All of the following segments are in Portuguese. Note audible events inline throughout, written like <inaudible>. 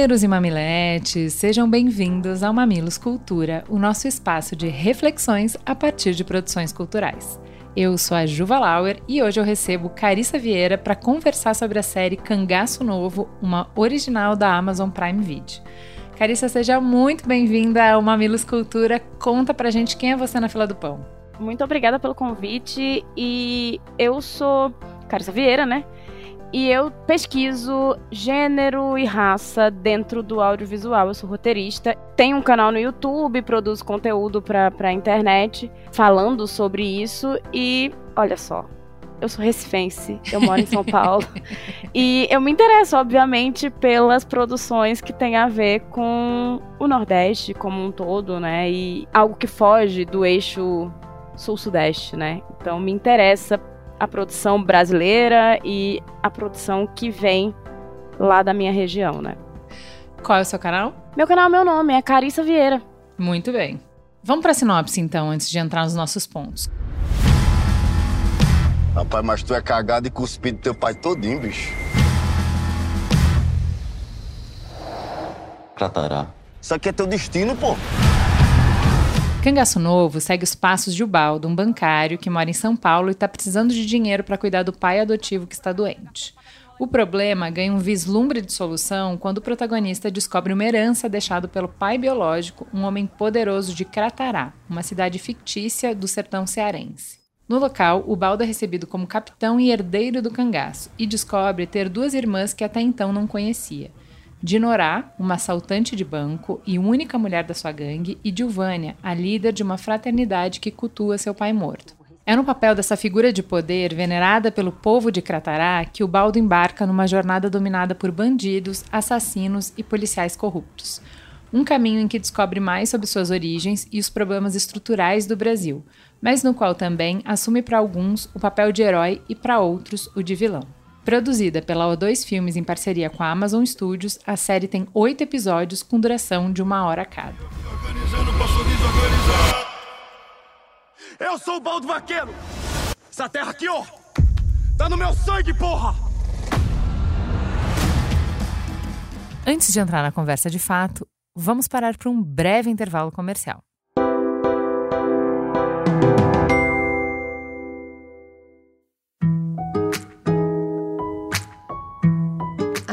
Mamileiros e mamiletes, sejam bem-vindos ao Mamilos Cultura, o nosso espaço de reflexões a partir de produções culturais. Eu sou a Juva Lauer e hoje eu recebo Carissa Vieira para conversar sobre a série Cangaço Novo, uma original da Amazon Prime Video. Carissa, seja muito bem-vinda ao Mamilos Cultura. Conta pra gente quem é você na fila do pão. Muito obrigada pelo convite e eu sou Carissa Vieira, né? E eu pesquiso gênero e raça dentro do audiovisual. Eu sou roteirista. Tenho um canal no YouTube, produzo conteúdo pra, pra internet falando sobre isso. E olha só, eu sou recifense, eu moro em São <laughs> Paulo. e eu me interesso, obviamente, pelas produções que têm a ver com o Nordeste como um todo, né? E algo que foge do eixo sul-sudeste, né? Então me interessa a produção brasileira e a produção que vem lá da minha região, né? Qual é o seu canal? Meu canal, meu nome é Carissa Vieira. Muito bem. Vamos para a sinopse então, antes de entrar nos nossos pontos. Rapaz, mas tu é cagado e cuspido teu pai todinho, bicho. Cratará. Isso aqui é teu destino, pô. Cangaço Novo segue os passos de Ubaldo, um bancário que mora em São Paulo e está precisando de dinheiro para cuidar do pai adotivo que está doente. O problema ganha um vislumbre de solução quando o protagonista descobre uma herança deixada pelo pai biológico, um homem poderoso de Cratará, uma cidade fictícia do sertão cearense. No local, o Baldo é recebido como capitão e herdeiro do cangaço e descobre ter duas irmãs que até então não conhecia. Dinorá, uma assaltante de banco e única mulher da sua gangue, e Dilvânia, a líder de uma fraternidade que cultua seu pai morto. É no papel dessa figura de poder, venerada pelo povo de Cratará, que o Baldo embarca numa jornada dominada por bandidos, assassinos e policiais corruptos. Um caminho em que descobre mais sobre suas origens e os problemas estruturais do Brasil, mas no qual também assume para alguns o papel de herói e para outros o de vilão. Produzida pela O2 Filmes em parceria com a Amazon Studios, a série tem oito episódios com duração de uma hora cada. Eu sou o Baldo Vaqueiro! Essa terra aqui, ó! Tá no meu sangue, porra! Antes de entrar na conversa de fato, vamos parar para um breve intervalo comercial.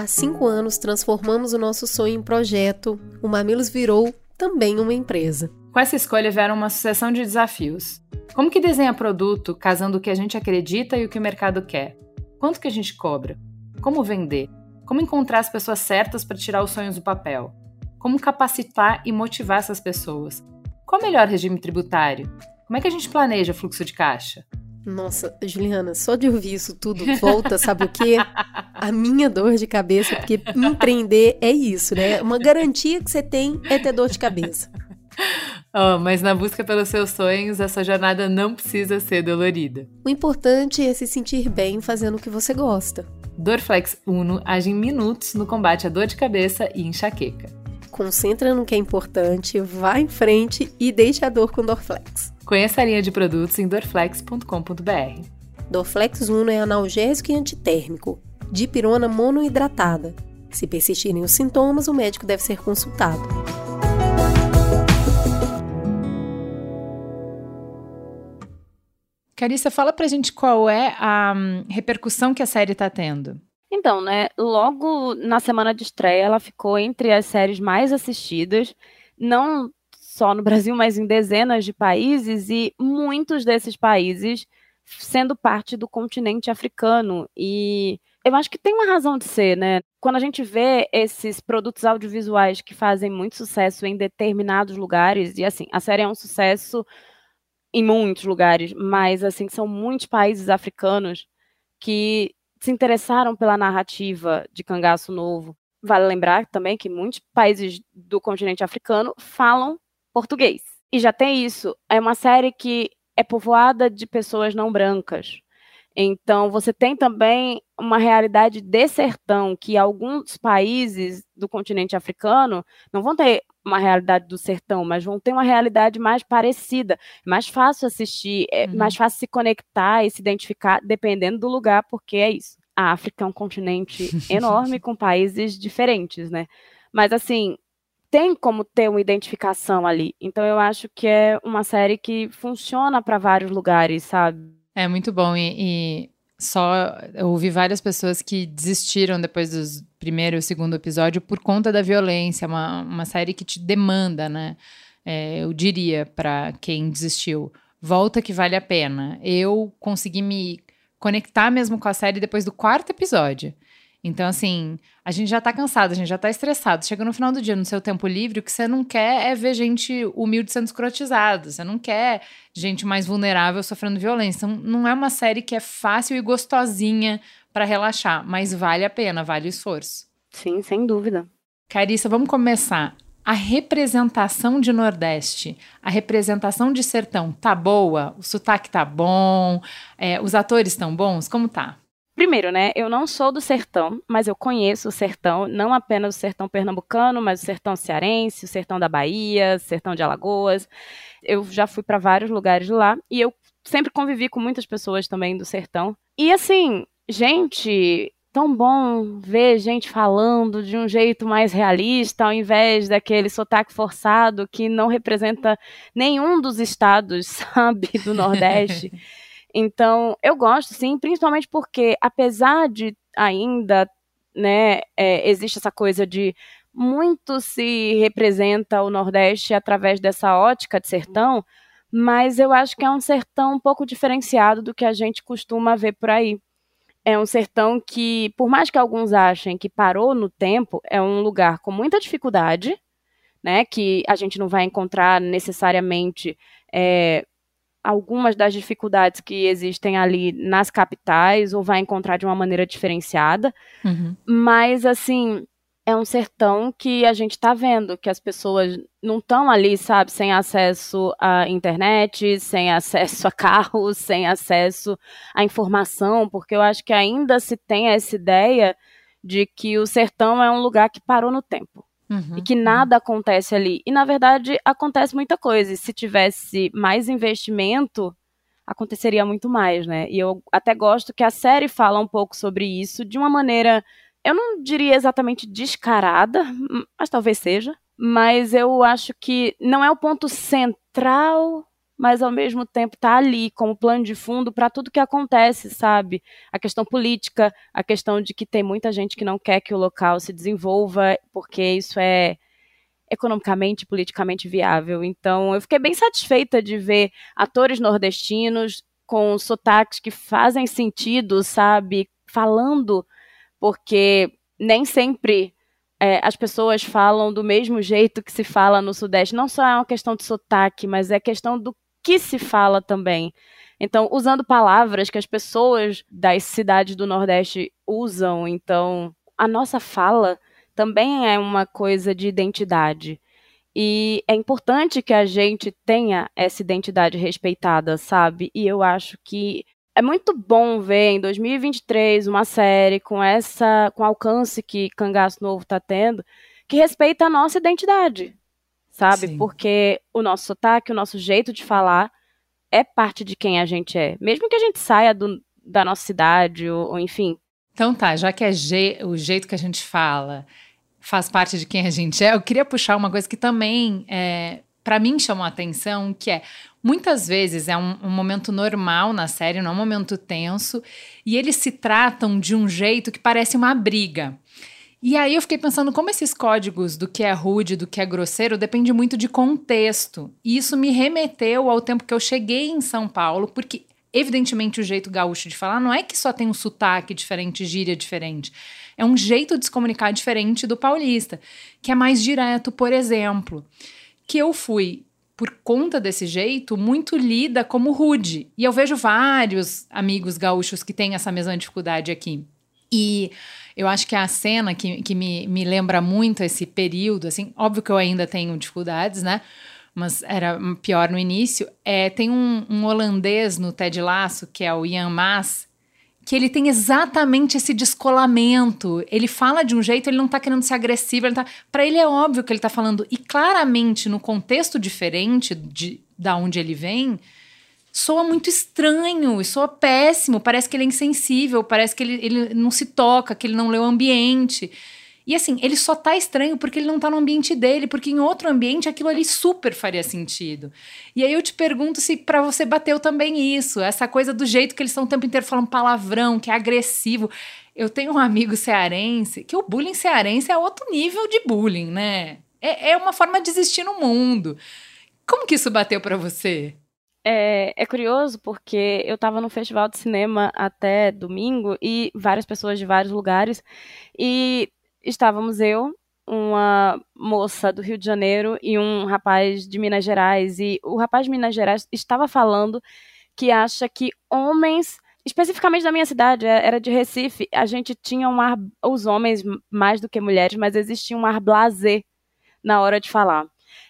Cinco anos transformamos o nosso sonho em projeto. O Mamilos virou também uma empresa. Com essa escolha vieram uma sucessão de desafios. Como que desenha produto casando o que a gente acredita e o que o mercado quer? Quanto que a gente cobra? Como vender? Como encontrar as pessoas certas para tirar os sonhos do papel? Como capacitar e motivar essas pessoas? Qual o melhor regime tributário? Como é que a gente planeja fluxo de caixa? Nossa, Juliana, só de ouvir isso tudo volta, sabe o quê? A minha dor de cabeça, porque empreender é isso, né? Uma garantia que você tem é ter dor de cabeça. <laughs> Oh, mas na busca pelos seus sonhos, essa jornada não precisa ser dolorida. O importante é se sentir bem fazendo o que você gosta. Dorflex Uno age em minutos no combate à dor de cabeça e enxaqueca. Concentra no que é importante, vá em frente e deixe a dor com Dorflex. Conheça a linha de produtos em dorflex.com.br. Dorflex Uno é analgésico e antitérmico, dipirona monoidratada. Se persistirem os sintomas, o médico deve ser consultado. Carissa, fala pra gente qual é a hum, repercussão que a série tá tendo. Então, né, logo na semana de estreia, ela ficou entre as séries mais assistidas, não só no <laughs> Brasil, mas em dezenas de países, e muitos desses países sendo parte do continente africano. E eu acho que tem uma razão de ser, né? Quando a gente vê esses produtos audiovisuais que fazem muito sucesso em determinados lugares, e assim, a série é um sucesso em muitos lugares, mas assim, são muitos países africanos que se interessaram pela narrativa de Cangaço Novo. vale lembrar também que muitos países do continente africano falam português. E já tem isso. É uma série que é povoada de pessoas não brancas. Então, você tem também uma realidade de sertão, que alguns países do continente africano não vão ter uma realidade do sertão, mas vão ter uma realidade mais parecida. É mais fácil assistir, é uhum. mais fácil se conectar e se identificar, dependendo do lugar, porque é isso. A África é um continente <laughs> enorme com países diferentes, né? Mas, assim, tem como ter uma identificação ali. Então, eu acho que é uma série que funciona para vários lugares, sabe? É muito bom e, e só eu ouvi várias pessoas que desistiram depois do primeiro e segundo episódio por conta da violência, uma, uma série que te demanda, né? É, eu diria para quem desistiu, volta que vale a pena. Eu consegui me conectar mesmo com a série depois do quarto episódio. Então, assim, a gente já tá cansado, a gente já tá estressado. Chega no final do dia, no seu tempo livre, o que você não quer é ver gente humilde sendo escrotizada. Você não quer gente mais vulnerável sofrendo violência. Então, não é uma série que é fácil e gostosinha para relaxar, mas vale a pena, vale o esforço. Sim, sem dúvida. Carissa, vamos começar. A representação de Nordeste, a representação de Sertão, tá boa? O sotaque tá bom? É, os atores estão bons? Como tá? Primeiro, né, eu não sou do sertão, mas eu conheço o sertão, não apenas o sertão pernambucano, mas o sertão cearense, o sertão da Bahia, o sertão de Alagoas. Eu já fui para vários lugares lá e eu sempre convivi com muitas pessoas também do sertão. E assim, gente, tão bom ver gente falando de um jeito mais realista, ao invés daquele sotaque forçado que não representa nenhum dos estados, <laughs> sabe, do Nordeste. <laughs> Então, eu gosto, sim, principalmente porque, apesar de ainda, né, é, existe essa coisa de muito se representa o Nordeste através dessa ótica de sertão, mas eu acho que é um sertão um pouco diferenciado do que a gente costuma ver por aí. É um sertão que, por mais que alguns achem que parou no tempo, é um lugar com muita dificuldade, né? Que a gente não vai encontrar necessariamente é, algumas das dificuldades que existem ali nas capitais ou vai encontrar de uma maneira diferenciada. Uhum. Mas, assim, é um sertão que a gente está vendo que as pessoas não estão ali, sabe, sem acesso à internet, sem acesso a carros, sem acesso à informação, porque eu acho que ainda se tem essa ideia de que o sertão é um lugar que parou no tempo. Uhum, e que nada uhum. acontece ali. E na verdade acontece muita coisa. E se tivesse mais investimento, aconteceria muito mais, né? E eu até gosto que a série fala um pouco sobre isso de uma maneira, eu não diria exatamente descarada, mas talvez seja. Mas eu acho que não é o ponto central mas ao mesmo tempo tá ali como plano de fundo para tudo que acontece, sabe? A questão política, a questão de que tem muita gente que não quer que o local se desenvolva, porque isso é economicamente e politicamente viável. Então, eu fiquei bem satisfeita de ver atores nordestinos com sotaques que fazem sentido, sabe? Falando, porque nem sempre é, as pessoas falam do mesmo jeito que se fala no Sudeste. Não só é uma questão de sotaque, mas é questão do que se fala também. Então, usando palavras que as pessoas das cidades do Nordeste usam. Então, a nossa fala também é uma coisa de identidade. E é importante que a gente tenha essa identidade respeitada, sabe? E eu acho que é muito bom ver em 2023 uma série com essa com alcance que Cangaço Novo está tendo, que respeita a nossa identidade, sabe? Sim. Porque o nosso sotaque, o nosso jeito de falar é parte de quem a gente é. Mesmo que a gente saia do, da nossa cidade, ou, ou enfim. Então tá, já que é je o jeito que a gente fala faz parte de quem a gente é, eu queria puxar uma coisa que também é, para mim chamou a atenção, que é muitas vezes é um, um, momento normal na série, não é um momento tenso, e eles se tratam de um jeito que parece uma briga. E aí eu fiquei pensando como esses códigos do que é rude, do que é grosseiro, depende muito de contexto. E isso me remeteu ao tempo que eu cheguei em São Paulo, porque evidentemente o jeito gaúcho de falar não é que só tem um sotaque diferente, gíria diferente. É um jeito de se comunicar diferente do paulista, que é mais direto, por exemplo. Que eu fui por conta desse jeito, muito lida como rude. E eu vejo vários amigos gaúchos que têm essa mesma dificuldade aqui. E eu acho que a cena que, que me, me lembra muito esse período, assim, óbvio que eu ainda tenho dificuldades, né? Mas era pior no início. É, tem um, um holandês no Ted Lasso, que é o Ian Mas, que ele tem exatamente esse descolamento. Ele fala de um jeito, ele não tá querendo ser agressivo, ele tá, para ele é óbvio que ele tá falando e claramente no contexto diferente de da onde ele vem, soa muito estranho, soa péssimo, parece que ele é insensível, parece que ele, ele não se toca, que ele não lê o ambiente. E assim, ele só tá estranho porque ele não tá no ambiente dele, porque em outro ambiente aquilo ali super faria sentido. E aí eu te pergunto se para você bateu também isso, essa coisa do jeito que eles estão o tempo inteiro falando palavrão, que é agressivo. Eu tenho um amigo cearense, que o bullying cearense é outro nível de bullying, né? É, é uma forma de existir no mundo. Como que isso bateu para você? É, é, curioso porque eu estava no festival de cinema até domingo e várias pessoas de vários lugares e estávamos eu, uma moça do Rio de Janeiro e um rapaz de Minas Gerais e o rapaz de Minas Gerais estava falando que acha que homens especificamente da minha cidade, é, era de Recife, a gente tinha um ar, os homens mais do que mulheres, mas existia um ar blasé na hora de falar.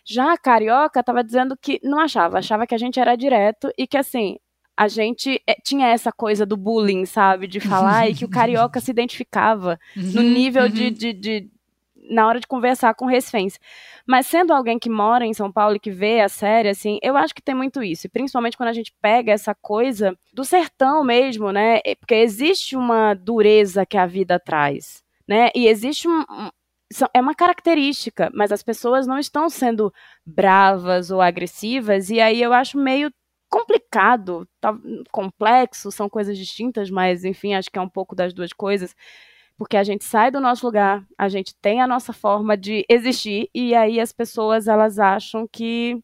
Já a carioca estava dizendo que não achava, achava que a gente era direto e que assim, a gente é, tinha essa coisa do bullying, sabe? De falar e que o carioca se identificava no uhum, nível uhum. de, de, de, na hora de conversar com recifense. Mas sendo alguém que mora em São Paulo e que vê a série, assim, eu acho que tem muito isso. E principalmente quando a gente pega essa coisa do sertão mesmo, né? Porque existe uma dureza que a vida traz. Né? E existe um, é uma característica, mas as pessoas não estão sendo bravas ou agressivas, e aí eu acho meio complicado, tá, complexo, são coisas distintas, mas enfim, acho que é um pouco das duas coisas, porque a gente sai do nosso lugar, a gente tem a nossa forma de existir, e aí as pessoas elas acham que,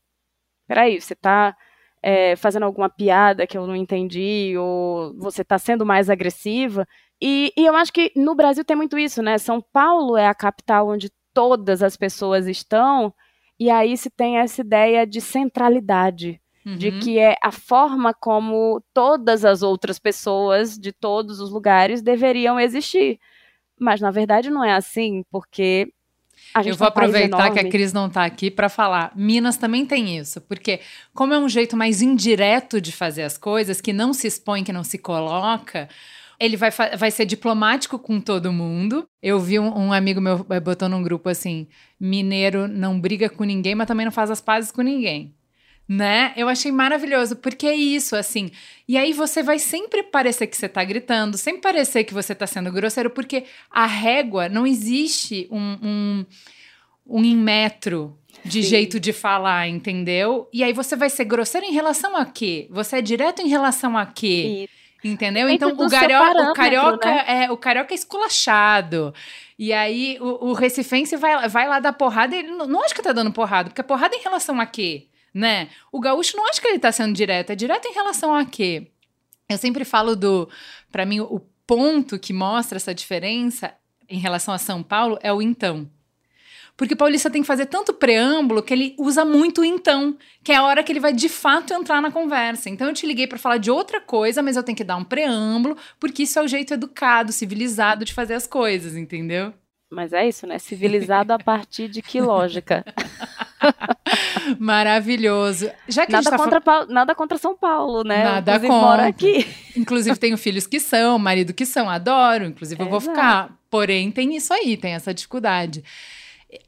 peraí, você está é, fazendo alguma piada que eu não entendi, ou você está sendo mais agressiva, e, e eu acho que no Brasil tem muito isso, né? São Paulo é a capital onde todas as pessoas estão, e aí se tem essa ideia de centralidade. Uhum. De que é a forma como todas as outras pessoas de todos os lugares deveriam existir. Mas na verdade não é assim, porque eu vou aproveitar que a Cris não está aqui para falar. Minas também tem isso, porque como é um jeito mais indireto de fazer as coisas, que não se expõe, que não se coloca, ele vai, vai ser diplomático com todo mundo. Eu vi um, um, amigo meu eh, botou num grupo assim: mineiro não briga com ninguém, mas também não faz as pazes com ninguém. Né? Eu achei maravilhoso, porque é isso, assim. E aí você vai sempre parecer que você tá gritando, sempre parecer que você tá sendo grosseiro, porque a régua não existe um, um, um metro de Sim. jeito de falar, entendeu? E aí você vai ser grosseiro em relação a quê? Você é direto em relação a quê? Isso. Entendeu? Então o, gario, o carioca né? é o carioca é esculachado. E aí o, o recifense vai, vai lá dar porrada e ele não, não acha que tá dando porrada, porque a porrada é em relação a quê? Né? O gaúcho não acha que ele tá sendo direto, é direto em relação a quê? Eu sempre falo do, para mim o ponto que mostra essa diferença em relação a São Paulo é o então. Porque o paulista tem que fazer tanto preâmbulo que ele usa muito então, que é a hora que ele vai de fato entrar na conversa. Então eu te liguei para falar de outra coisa, mas eu tenho que dar um preâmbulo, porque isso é o jeito educado, civilizado de fazer as coisas, entendeu? Mas é isso, né? Civilizado a partir de que lógica? <laughs> <laughs> Maravilhoso. Já que nada, tá contra fal... nada contra São Paulo, né? Nada inclusive, contra. aqui. Inclusive, tenho filhos que são, marido que são, adoro. Inclusive, eu vou ficar. Porém, tem isso aí, tem essa dificuldade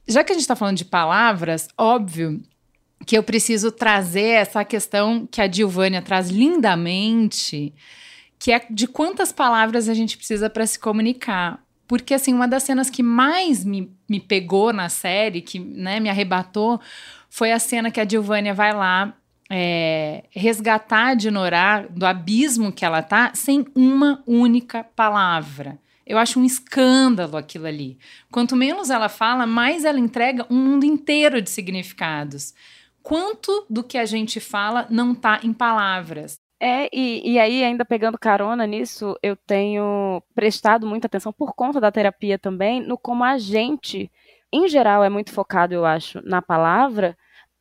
já que a gente está falando de palavras, óbvio que eu preciso trazer essa questão que a Dilvânia traz lindamente, que é de quantas palavras a gente precisa para se comunicar. Porque, assim, uma das cenas que mais me, me pegou na série, que né, me arrebatou, foi a cena que a Dilvânia vai lá é, resgatar a Dinorá do abismo que ela tá sem uma única palavra. Eu acho um escândalo aquilo ali. Quanto menos ela fala, mais ela entrega um mundo inteiro de significados. Quanto do que a gente fala não está em palavras? É, e, e aí, ainda pegando carona nisso, eu tenho prestado muita atenção, por conta da terapia também, no como a gente, em geral, é muito focado, eu acho, na palavra,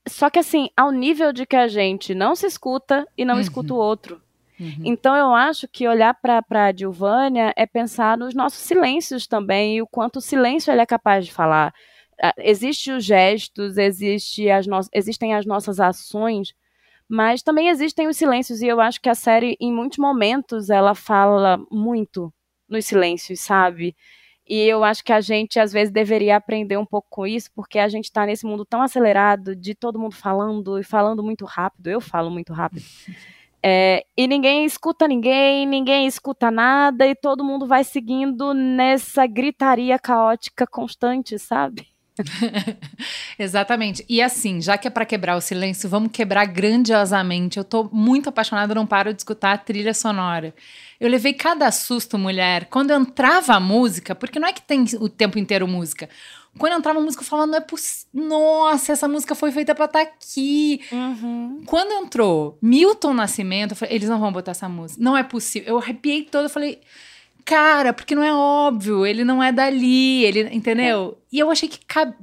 só que assim, ao nível de que a gente não se escuta e não uhum. escuta o outro. Uhum. Então eu acho que olhar para a Dilvânia é pensar nos nossos silêncios também e o quanto o silêncio ele é capaz de falar. Existem os gestos, existe as no... existem as nossas ações, mas também existem os silêncios e eu acho que a série em muitos momentos ela fala muito nos silêncios, sabe? E eu acho que a gente, às vezes, deveria aprender um pouco com isso, porque a gente está nesse mundo tão acelerado, de todo mundo falando e falando muito rápido. Eu falo muito rápido. <laughs> É, e ninguém escuta ninguém, ninguém escuta nada, e todo mundo vai seguindo nessa gritaria caótica constante, sabe? <laughs> Exatamente. E assim, já que é para quebrar o silêncio, vamos quebrar grandiosamente. Eu tô muito apaixonada, não paro de escutar a trilha sonora. Eu levei cada susto, mulher, quando entrava a música, porque não é que tem o tempo inteiro música. Quando entrava a música, eu falava, não é possível. Nossa, essa música foi feita pra estar tá aqui. Uhum. Quando entrou Milton Nascimento, eu falei, eles não vão botar essa música. Não é possível. Eu arrepiei toda, eu falei, cara, porque não é óbvio, ele não é dali, ele, entendeu? É. E eu achei que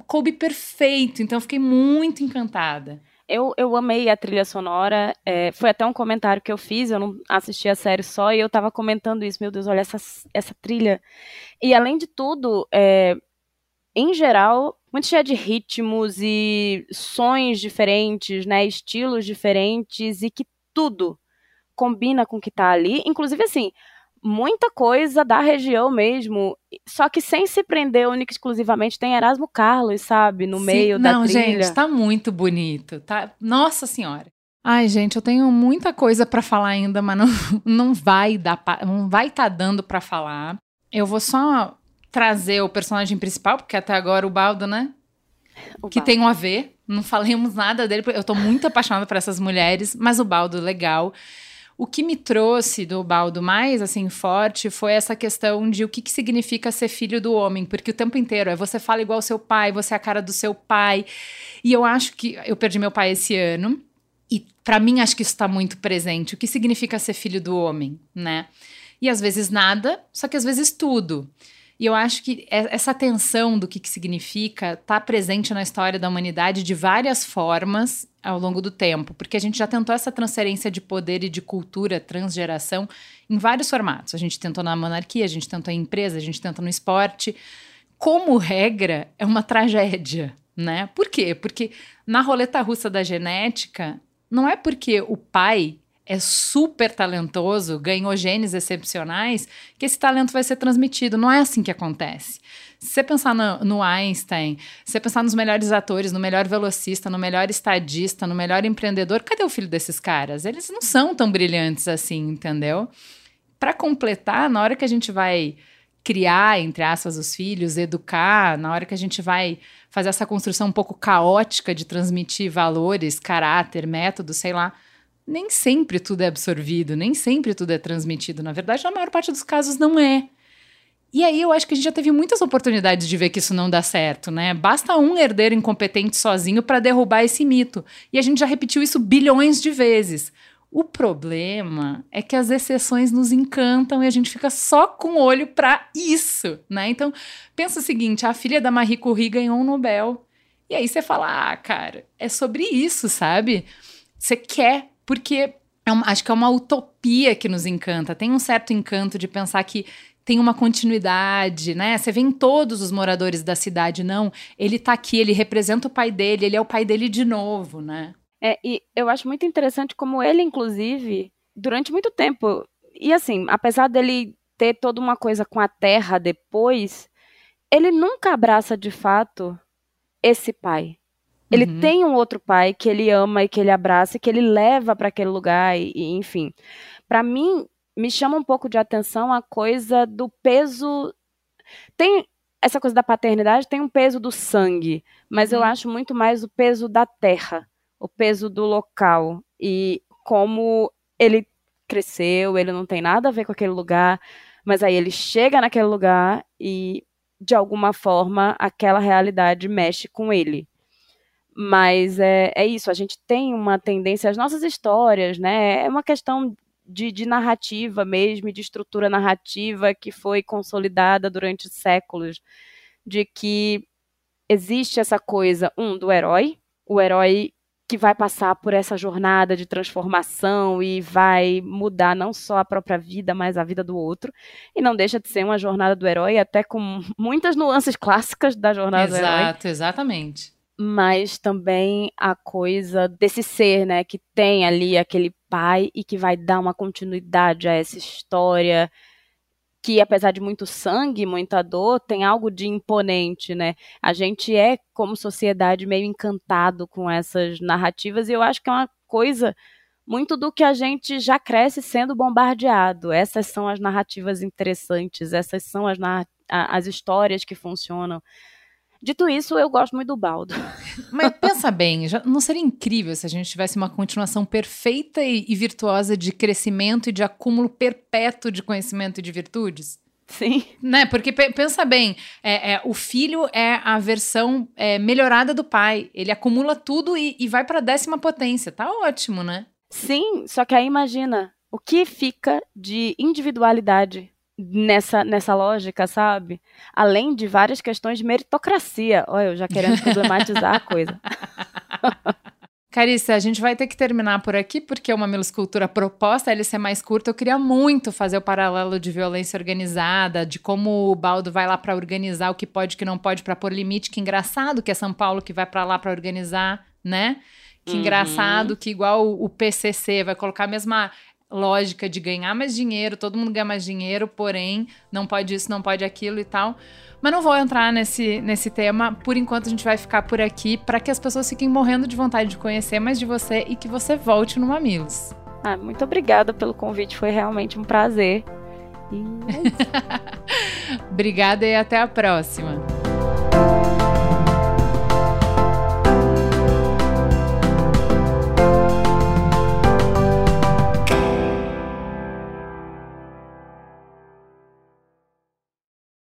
coube perfeito, então eu fiquei muito encantada. Eu, eu amei a trilha sonora. É, foi até um comentário que eu fiz, eu não assisti a série só, e eu tava comentando isso. Meu Deus, olha essa, essa trilha. E além de tudo, é, em geral, muito cheia de ritmos e sons diferentes, né? Estilos diferentes, e que tudo combina com o que tá ali. Inclusive, assim, muita coisa da região mesmo, só que sem se prender única exclusivamente tem Erasmo Carlos, sabe, no Sim, meio da não, trilha. Não, gente, tá muito bonito, tá? Nossa senhora. Ai, gente, eu tenho muita coisa para falar ainda, mas não, <laughs> não vai dar, não vai estar tá dando para falar. Eu vou só trazer o personagem principal, porque até agora o Baldo, né? O que Baldo. tem um a ver. Não falemos nada dele, eu tô muito apaixonada por essas mulheres, mas o Baldo legal. O que me trouxe do Baldo mais assim forte foi essa questão de o que, que significa ser filho do homem, porque o tempo inteiro é você fala igual seu pai, você é a cara do seu pai. E eu acho que eu perdi meu pai esse ano. E para mim acho que isso está muito presente. O que significa ser filho do homem, né? E às vezes nada, só que às vezes tudo. E eu acho que essa tensão do que, que significa está presente na história da humanidade de várias formas ao longo do tempo, porque a gente já tentou essa transferência de poder e de cultura transgeração em vários formatos. A gente tentou na monarquia, a gente tentou em empresa, a gente tenta no esporte. Como regra, é uma tragédia, né? Por quê? Porque na roleta russa da genética, não é porque o pai é super talentoso, ganhou genes excepcionais, que esse talento vai ser transmitido. Não é assim que acontece. Se você pensar no, no, Einstein, se você pensar nos melhores atores, no melhor velocista, no melhor estadista, no melhor empreendedor, cadê o filho desses caras? Eles não são tão brilhantes assim, entendeu? Para completar, na hora que a gente vai criar, entre aspas, os filhos, educar, na hora que a gente vai fazer essa construção um pouco caótica de transmitir valores, caráter, método, sei lá, nem sempre tudo é absorvido, nem sempre tudo é transmitido. Na verdade, na maior parte dos casos, não é. E aí eu acho que a gente já teve muitas oportunidades de ver que isso não dá certo, né? Basta um herdeiro incompetente sozinho para derrubar esse mito. E a gente já repetiu isso bilhões de vezes. O problema é que as exceções nos encantam e a gente fica só com o olho para isso, né? Então, pensa o seguinte, a filha da Marie Curie ganhou um Nobel. E aí você fala: "Ah, cara, é sobre isso, sabe? Você quer porque é uma, acho que é uma utopia que nos encanta. Tem um certo encanto de pensar que tem uma continuidade, né? Você vê em todos os moradores da cidade, não. Ele tá aqui, ele representa o pai dele, ele é o pai dele de novo, né? É, e eu acho muito interessante como ele, inclusive, durante muito tempo, e assim, apesar dele ter toda uma coisa com a terra depois, ele nunca abraça de fato esse pai. Ele uhum. tem um outro pai que ele ama e que ele abraça e que ele leva para aquele lugar e, e enfim. Para mim me chama um pouco de atenção a coisa do peso tem essa coisa da paternidade tem um peso do sangue, mas uhum. eu acho muito mais o peso da terra, o peso do local e como ele cresceu, ele não tem nada a ver com aquele lugar, mas aí ele chega naquele lugar e de alguma forma aquela realidade mexe com ele. Mas é, é isso, a gente tem uma tendência, as nossas histórias, né? É uma questão de, de narrativa mesmo, de estrutura narrativa que foi consolidada durante séculos, de que existe essa coisa, um, do herói, o herói que vai passar por essa jornada de transformação e vai mudar não só a própria vida, mas a vida do outro. E não deixa de ser uma jornada do herói, até com muitas nuances clássicas da jornada Exato, do herói. Exato, exatamente. Mas também a coisa desse ser, né, que tem ali aquele pai e que vai dar uma continuidade a essa história que apesar de muito sangue, muita dor, tem algo de imponente, né? A gente é, como sociedade, meio encantado com essas narrativas e eu acho que é uma coisa muito do que a gente já cresce sendo bombardeado. Essas são as narrativas interessantes, essas são as, as histórias que funcionam. Dito isso, eu gosto muito do Baldo. <laughs> Mas pensa bem, já não seria incrível se a gente tivesse uma continuação perfeita e, e virtuosa de crescimento e de acúmulo perpétuo de conhecimento e de virtudes? Sim. Né? Porque pensa bem, é, é, o filho é a versão é, melhorada do pai. Ele acumula tudo e, e vai para a décima potência. Tá ótimo, né? Sim, só que aí imagina o que fica de individualidade nessa, nessa lógica, sabe? Além de várias questões de meritocracia. Olha, eu já querendo <laughs> problematizar a coisa. <laughs> Carissa, a gente vai ter que terminar por aqui, porque é uma Escultura proposta ele ser mais curta. Eu queria muito fazer o paralelo de violência organizada, de como o Baldo vai lá para organizar o que pode e o que não pode para pôr limite. Que engraçado que é São Paulo que vai para lá para organizar, né? Que uhum. engraçado que igual o PCC vai colocar a mesma lógica de ganhar mais dinheiro, todo mundo ganha mais dinheiro, porém, não pode isso, não pode aquilo e tal. Mas não vou entrar nesse, nesse tema. Por enquanto, a gente vai ficar por aqui para que as pessoas fiquem morrendo de vontade de conhecer mais de você e que você volte no Mamilos. Ah, muito obrigada pelo convite, foi realmente um prazer. E é <laughs> Obrigada e até a próxima.